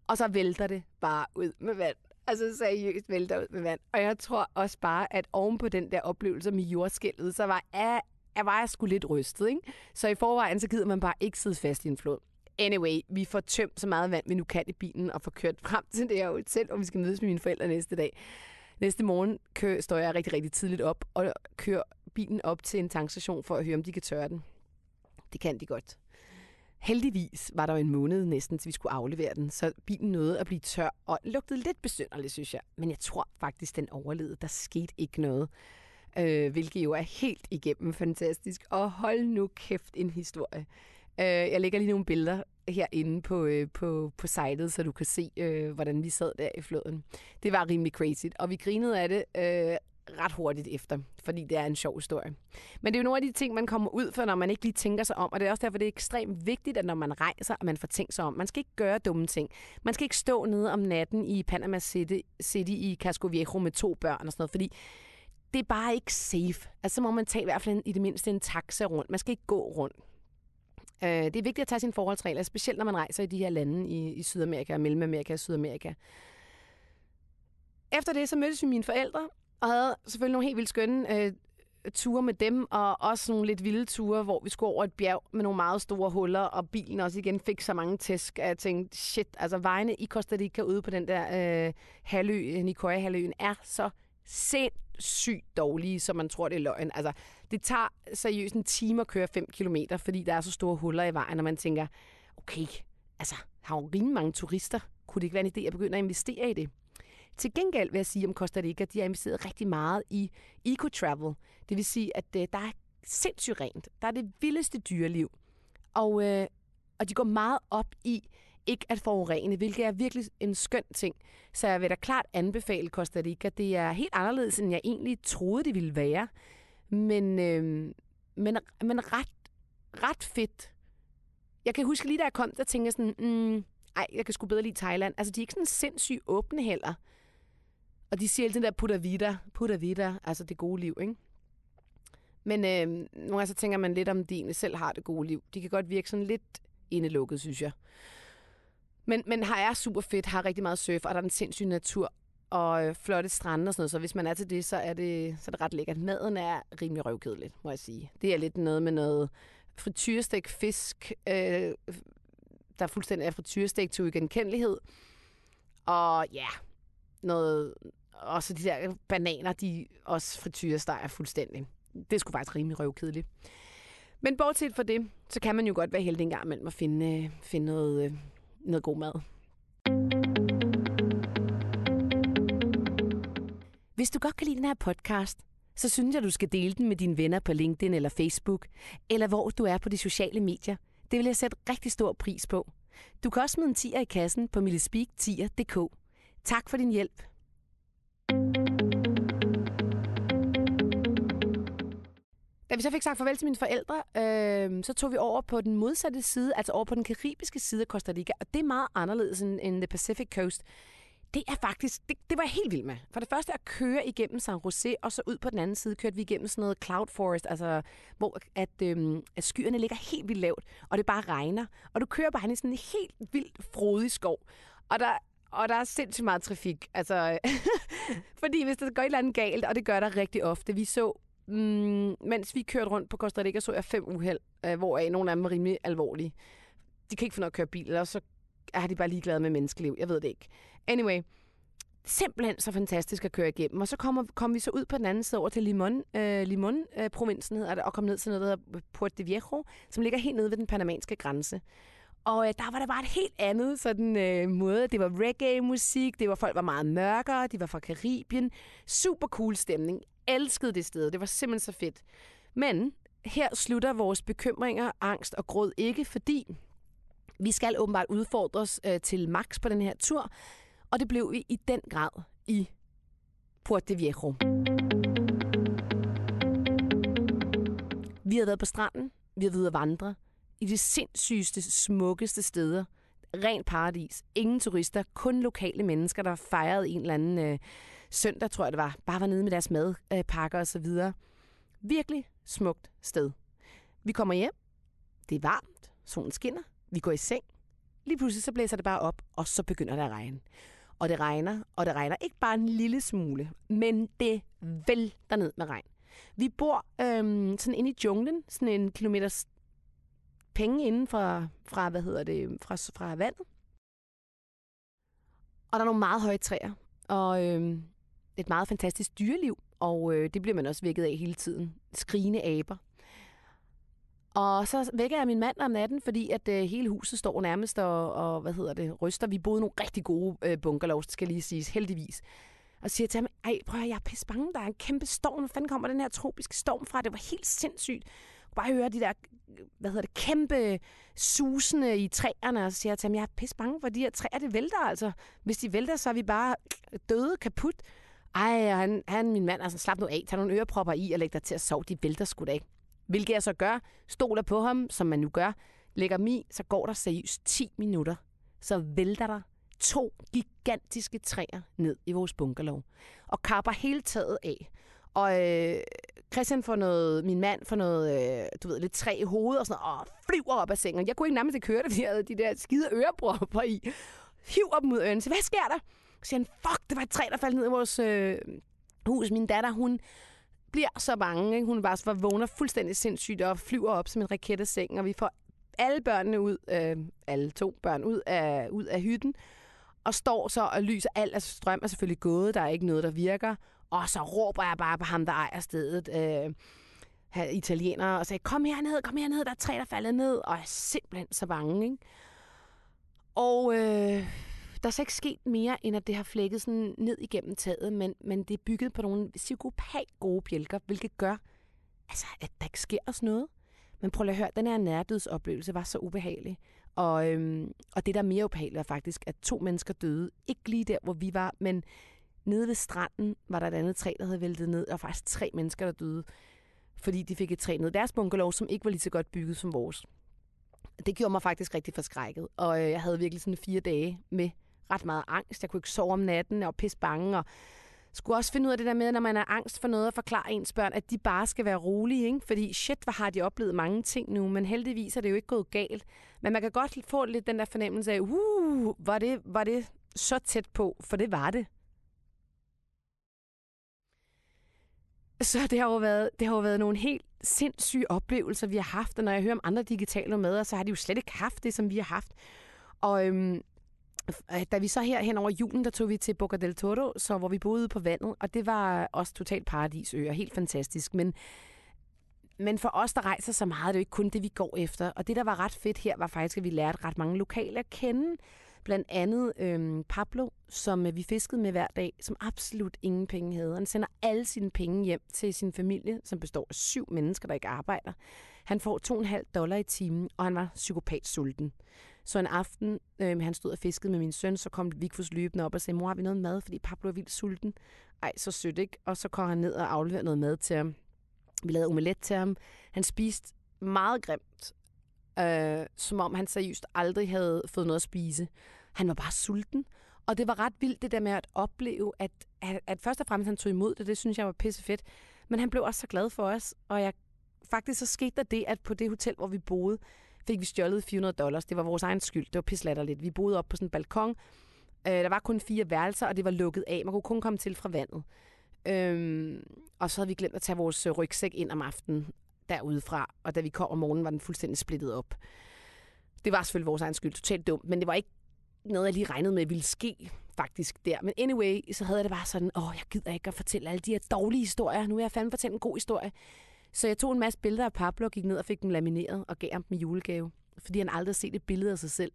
Og så vælter det bare ud med vand. Altså seriøst vælter ud med vand. Og jeg tror også bare, at oven på den der oplevelse med jordskælvet, så var jeg, jeg var jeg sgu lidt rystet. Ikke? Så i forvejen, så gider man bare ikke sidde fast i en flod. Anyway, vi får tømt så meget vand, vi nu kan i bilen, og får kørt frem <laughs> til det her hotel, og vi skal mødes med mine forældre næste dag. Næste morgen kører, står jeg rigtig, rigtig tidligt op og kører bilen op til en tankstation for at høre, om de kan tørre den. Det kan de godt. Heldigvis var der jo en måned næsten, til vi skulle aflevere den, så bilen nåede at blive tør og lugtede lidt besynderligt, synes jeg. Men jeg tror faktisk, den overlevede. Der skete ikke noget, øh, hvilket jo er helt igennem fantastisk. Og hold nu kæft en historie. Øh, jeg lægger lige nogle billeder herinde på, øh, på, på sitet, så du kan se, øh, hvordan vi sad der i floden. Det var rimelig crazy, og vi grinede af det øh, ret hurtigt efter, fordi det er en sjov historie. Men det er jo nogle af de ting, man kommer ud for, når man ikke lige tænker sig om, og det er også derfor, det er ekstremt vigtigt, at når man rejser, at man får tænkt sig om. Man skal ikke gøre dumme ting. Man skal ikke stå nede om natten i Panama City, City i Casco Viejo med to børn og sådan noget, fordi det er bare ikke safe. Altså, så må man tage i hvert fald i det mindste en taxa rundt. Man skal ikke gå rundt. Øh, det er vigtigt at tage sine forholdsregler, specielt når man rejser i de her lande i, i Sydamerika, Mellemamerika og Sydamerika. Efter det, så mødtes vi mine forældre, og havde selvfølgelig nogle helt vildt skønne øh, ture med dem, og også nogle lidt vilde ture, hvor vi skulle over et bjerg med nogle meget store huller, og bilen også igen fik så mange tæsk, at jeg tænkte, shit, altså vejene i Costa Rica ude på den der øh, halvø, øh, Nicoya-halvøen, er så sindssygt dårlige, som man tror, det er løgn. Altså, det tager seriøst en time at køre 5 km, fordi der er så store huller i vejen, og man tænker, okay, altså, har jo rimelig mange turister. Kunne det ikke være en idé at begynde at investere i det? Til gengæld vil jeg sige om Costa Rica, de har investeret rigtig meget i eco-travel. Det vil sige, at øh, der er sindssygt rent. Der er det vildeste dyreliv. Og, øh, og de går meget op i ikke at forurene, hvilket er virkelig en skøn ting. Så jeg vil da klart anbefale Costa Rica. Det er helt anderledes, end jeg egentlig troede, det ville være. Men, øh, men, men ret, ret fedt. Jeg kan huske lige da jeg kom, der tænkte jeg sådan, mm, ej, jeg kan sgu bedre lide Thailand. Altså, de er ikke sådan sindssygt åbne heller. Og de siger altid den der putta vida, putta vida, altså det gode liv, ikke? Men øh, nogle gange så tænker man lidt om, de egentlig selv har det gode liv. De kan godt virke sådan lidt indelukket, synes jeg. Men, men her er super fedt, har rigtig meget surf, og der er en sindssyg natur og øh, flotte strande og sådan noget. Så hvis man er til det, så er det, så er det ret lækkert. Maden er rimelig røvkedeligt, må jeg sige. Det er lidt noget med noget frityrestek fisk, øh, der fuldstændig er frityrestek til uigenkendelighed. Og ja, noget, også de der bananer, de også frityresteger fuldstændig. Det skulle faktisk rimelig røvkedeligt. Men bortset fra det, så kan man jo godt være heldig en gang imellem at finde, øh, finde noget, øh, noget god mad. Hvis du godt kan lide den her podcast, så synes jeg, du skal dele den med dine venner på LinkedIn eller Facebook, eller hvor du er på de sociale medier. Det vil jeg sætte rigtig stor pris på. Du kan også smide en tier i kassen på millespeak10.dk. Tak for din hjælp. Da vi så fik sagt farvel til mine forældre, øh, så tog vi over på den modsatte side, altså over på den karibiske side af Costa Rica, og det er meget anderledes end, end the Pacific Coast. Det er faktisk, det, det var jeg helt vild med. For det første at køre igennem San Jose, og så ud på den anden side kørte vi igennem sådan noget cloud forest, altså hvor at, øhm, at skyerne ligger helt vildt lavt, og det bare regner. Og du kører bare i sådan en helt vildt frodig skov. Og der, og der er sindssygt meget trafik. Altså, <laughs> fordi hvis der går et eller andet galt, og det gør der rigtig ofte. Vi så, mm, mens vi kørte rundt på Costa Rica, så jeg fem uheld, øh, hvoraf nogle af dem var rimelig alvorlige. De kan ikke få noget at køre bil, eller så er de bare ligeglade med menneskeliv. Jeg ved det ikke. Anyway, simpelthen så fantastisk at køre igennem. Og så kommer, kom vi så ud på den anden side over til Limon, øh, Limon-provinsen, øh, hedder det, og kom ned til noget, der hedder Puerto Viejo, som ligger helt nede ved den panamanske grænse. Og øh, der var der bare et helt andet sådan, øh, måde. Det var reggae-musik, det var folk var meget mørkere, de var fra Karibien. Super cool stemning. Elskede det sted. Det var simpelthen så fedt. Men her slutter vores bekymringer, angst og gråd ikke, fordi vi skal åbenbart udfordres øh, til max på den her tur, og det blev vi i den grad i Puerto Viejo. Vi har været på stranden, vi har været at vandre, i de sindssygeste, smukkeste steder. Rent paradis. Ingen turister, kun lokale mennesker, der fejrede en eller anden øh, søndag, tror jeg det var. Bare var nede med deres madpakker og så videre. Virkelig smukt sted. Vi kommer hjem. Det er varmt. Solen skinner. Vi går i seng. Lige pludselig så blæser det bare op, og så begynder det at regne. Og det regner, og det regner ikke bare en lille smule, men det vælter ned med regn. Vi bor øhm, sådan inde i junglen, sådan en kilometers penge inden fra, fra, hvad hedder det, fra, fra vandet. Og der er nogle meget høje træer, og øhm, et meget fantastisk dyreliv, og øh, det bliver man også vækket af hele tiden. Skrigende aber. Og så vækker jeg min mand om natten, fordi at øh, hele huset står nærmest og, og, hvad hedder det, ryster. Vi boede nogle rigtig gode øh, bungalows, skal lige siges, heldigvis. Og siger til ham, ej, prøv at jeg er pisse bange, der er en kæmpe storm. Hvor fanden kommer den her tropiske storm fra? Det var helt sindssygt. Jeg bare høre de der, hvad hedder det, kæmpe susende i træerne, og så siger jeg til ham, jeg er pisse bange for de her træer, det vælter altså. Hvis de vælter, så er vi bare døde, kaput. Ej, han, han, min mand, altså slap nu af, tag nogle ørepropper i og læg dig til at sove, de vælter sgu da ikke. Hvilket jeg så gør, stoler på ham, som man nu gør, lægger mig så går der seriøst 10 minutter. Så vælter der to gigantiske træer ned i vores bungalow. Og kapper hele taget af. Og øh, Christian får noget, min mand får noget, øh, du ved, lidt træ i hovedet og sådan noget, og flyver op af sengen. Jeg kunne ikke nærmest køre det, fordi jeg havde de der skide ørepropper i. Hiver dem ud af øjnene, Så hvad sker der? Så siger han, fuck, det var et træ, der faldt ned i vores øh, hus. Min datter, hun bliver så bange. Ikke? Hun bare så vågner fuldstændig sindssygt og flyver op som en raket af sengen, og vi får alle børnene ud, øh, alle to børn ud af, ud af hytten, og står så og lyser. Alt altså strøm er selvfølgelig gået, der er ikke noget, der virker. Og så råber jeg bare på ham, der ejer stedet, øh, italiener, og sagde, kom herned, kom herned, der er træ, der faldet ned. Og jeg er simpelthen så bange, ikke? Og øh, der er så ikke sket mere, end at det har flækket sådan ned igennem taget, men, men det er bygget på nogle psykopat gode bjælker, hvilket gør, altså, at der ikke sker os noget. Men prøv lige at høre, den her nærdødsoplevelse var så ubehagelig. Og, øhm, og det, der er mere ubehageligt, er faktisk, at to mennesker døde. Ikke lige der, hvor vi var, men nede ved stranden var der et andet træ, der havde væltet ned, og faktisk tre mennesker, der døde, fordi de fik et træ ned. Deres bungalow, som ikke var lige så godt bygget som vores. Det gjorde mig faktisk rigtig forskrækket, og øh, jeg havde virkelig sådan fire dage med ret meget angst. Jeg kunne ikke sove om natten, og pisse bange, og skulle også finde ud af det der med, når man er angst for noget, at forklare ens børn, at de bare skal være rolige, ikke? Fordi shit, hvor har de oplevet mange ting nu, men heldigvis er det jo ikke gået galt. Men man kan godt få lidt den der fornemmelse af, uh, var det, var det så tæt på, for det var det. Så det har jo været, det har jo været nogle helt sindssyge oplevelser, vi har haft, og når jeg hører om andre digitale med, så har de jo slet ikke haft det, som vi har haft. Og øhm, Øh, da vi så her hen over julen, der tog vi til Boca del Toro, så hvor vi boede på vandet, og det var også totalt paradisøer, helt fantastisk. Men, men for os, der rejser så meget, det er jo ikke kun det, vi går efter. Og det, der var ret fedt her, var faktisk, at vi lærte ret mange lokale at kende. Blandt andet øhm, Pablo, som øh, vi fiskede med hver dag, som absolut ingen penge havde. Han sender alle sine penge hjem til sin familie, som består af syv mennesker, der ikke arbejder. Han får 2,5 dollar i timen, og han var psykopat sulten. Så en aften, øh, han stod og fiskede med min søn, så kom Vigfus løbende op og sagde, mor, har vi noget mad? Fordi Pablo er vildt sulten. Ej, så sødt, ikke? Og så kom han ned og afleverede noget mad til ham. Vi lavede omelet til ham. Han spiste meget grimt, øh, som om han seriøst aldrig havde fået noget at spise. Han var bare sulten. Og det var ret vildt det der med at opleve, at, at, at først og fremmest han tog imod det, det synes jeg var pisse fedt. Men han blev også så glad for os, og jeg, faktisk så skete der det, at på det hotel, hvor vi boede, fik vi stjålet 400 dollars. Det var vores egen skyld. Det var pislatterligt. Vi boede op på sådan en balkon. Øh, der var kun fire værelser, og det var lukket af. Man kunne kun komme til fra vandet. Øhm, og så havde vi glemt at tage vores øh, rygsæk ind om aftenen derudefra. Og da vi kom om morgenen, var den fuldstændig splittet op. Det var selvfølgelig vores egen skyld. Totalt dumt. Men det var ikke noget, jeg lige regnede med ville ske faktisk der. Men anyway, så havde jeg det bare sådan, åh, jeg gider ikke at fortælle alle de her dårlige historier. Nu er jeg fandme fortælle en god historie. Så jeg tog en masse billeder af Pablo og gik ned og fik dem lamineret og gav ham dem i julegave. Fordi han aldrig havde set et billede af sig selv.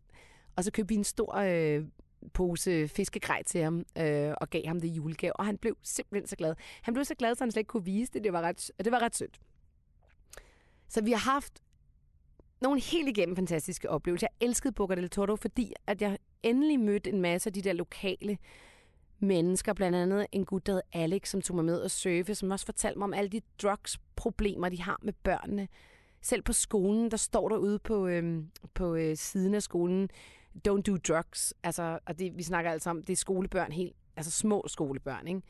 Og så købte vi en stor øh, pose fiskegrej til ham øh, og gav ham det i julegave. Og han blev simpelthen så glad. Han blev så glad, så han slet ikke kunne vise det. Det var ret, det var ret sødt. Så vi har haft nogle helt igennem fantastiske oplevelser. Jeg elskede Boca del Toro, fordi at jeg endelig mødte en masse af de der lokale mennesker, blandt andet en gut, der hed Alex, som tog mig med og surfe, som også fortalte mig om alle de drugs-problemer, de har med børnene. Selv på skolen, der står der ude på, øhm, på øh, siden af skolen, don't do drugs. Altså, og det, vi snakker altså om, det er skolebørn helt, altså små skolebørn, ikke?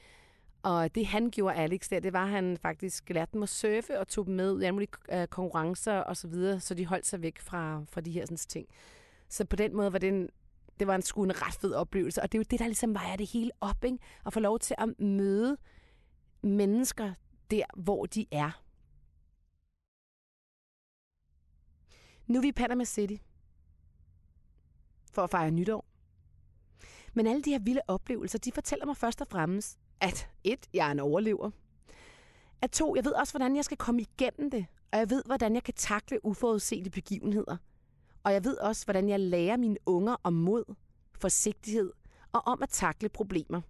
Og det han gjorde, Alex, der, det var, at han faktisk lærte dem at surfe og tog dem med i alle mulige øh, konkurrencer og så videre, så de holdt sig væk fra, fra de her sådan, ting. Så på den måde var det en, det var en sgu en ret fed oplevelse. Og det er jo det, der ligesom vejer det hele op, ikke? At få lov til at møde mennesker der, hvor de er. Nu er vi i Panama City for at fejre nytår. Men alle de her vilde oplevelser, de fortæller mig først og fremmest, at et, jeg er en overlever. At to, jeg ved også, hvordan jeg skal komme igennem det. Og jeg ved, hvordan jeg kan takle uforudsete begivenheder. Og jeg ved også, hvordan jeg lærer mine unger om mod, forsigtighed og om at takle problemer.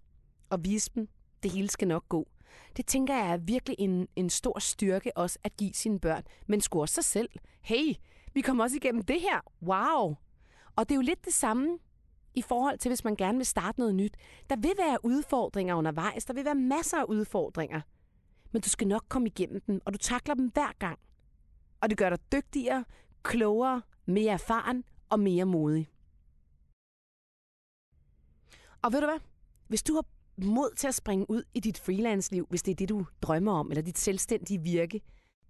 Og vise dem, det hele skal nok gå. Det tænker jeg er virkelig en, en stor styrke også at give sine børn, men sgu også sig selv. Hey, vi kommer også igennem det her. Wow! Og det er jo lidt det samme i forhold til, hvis man gerne vil starte noget nyt. Der vil være udfordringer undervejs. Der vil være masser af udfordringer. Men du skal nok komme igennem dem, og du takler dem hver gang. Og det gør dig dygtigere, klogere, mere erfaren og mere modig. Og ved du hvad? Hvis du har mod til at springe ud i dit freelance-liv, hvis det er det, du drømmer om, eller dit selvstændige virke,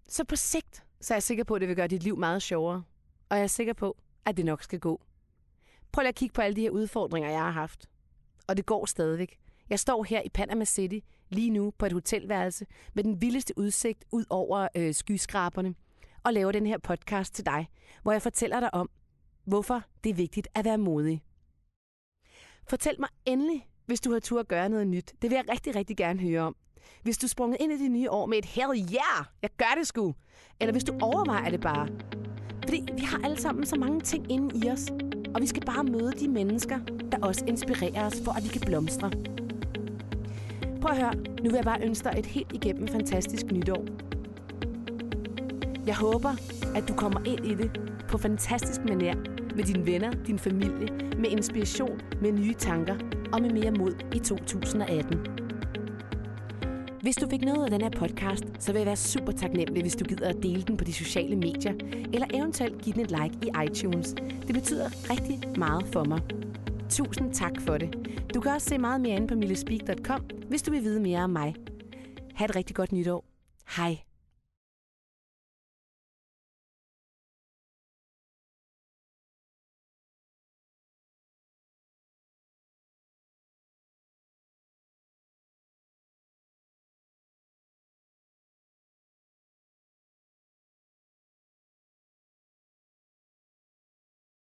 så på sigt, så er jeg sikker på, at det vil gøre dit liv meget sjovere. Og jeg er sikker på, at det nok skal gå. Prøv lige at kigge på alle de her udfordringer, jeg har haft. Og det går stadigvæk. Jeg står her i Panama City lige nu på et hotelværelse med den vildeste udsigt ud over øh, skyskraberne og laver den her podcast til dig, hvor jeg fortæller dig om, hvorfor det er vigtigt at være modig. Fortæl mig endelig, hvis du har tur at gøre noget nyt. Det vil jeg rigtig, rigtig gerne høre om. Hvis du sprunget ind i det nye år med et hell yeah, jeg gør det sgu. Eller hvis du overvejer det bare. Fordi vi har alle sammen så mange ting inde i os, og vi skal bare møde de mennesker, der også inspirerer os, for at vi kan blomstre. Prøv at høre, nu vil jeg bare ønske dig et helt igennem fantastisk nytår. Jeg håber, at du kommer ind i det på fantastisk manér med dine venner, din familie, med inspiration, med nye tanker og med mere mod i 2018. Hvis du fik noget af den her podcast, så vil jeg være super taknemmelig, hvis du gider at dele den på de sociale medier, eller eventuelt give den et like i iTunes. Det betyder rigtig meget for mig. Tusind tak for det. Du kan også se meget mere inde på millespeak.com, hvis du vil vide mere om mig. Ha' et rigtig godt nytår. Hej.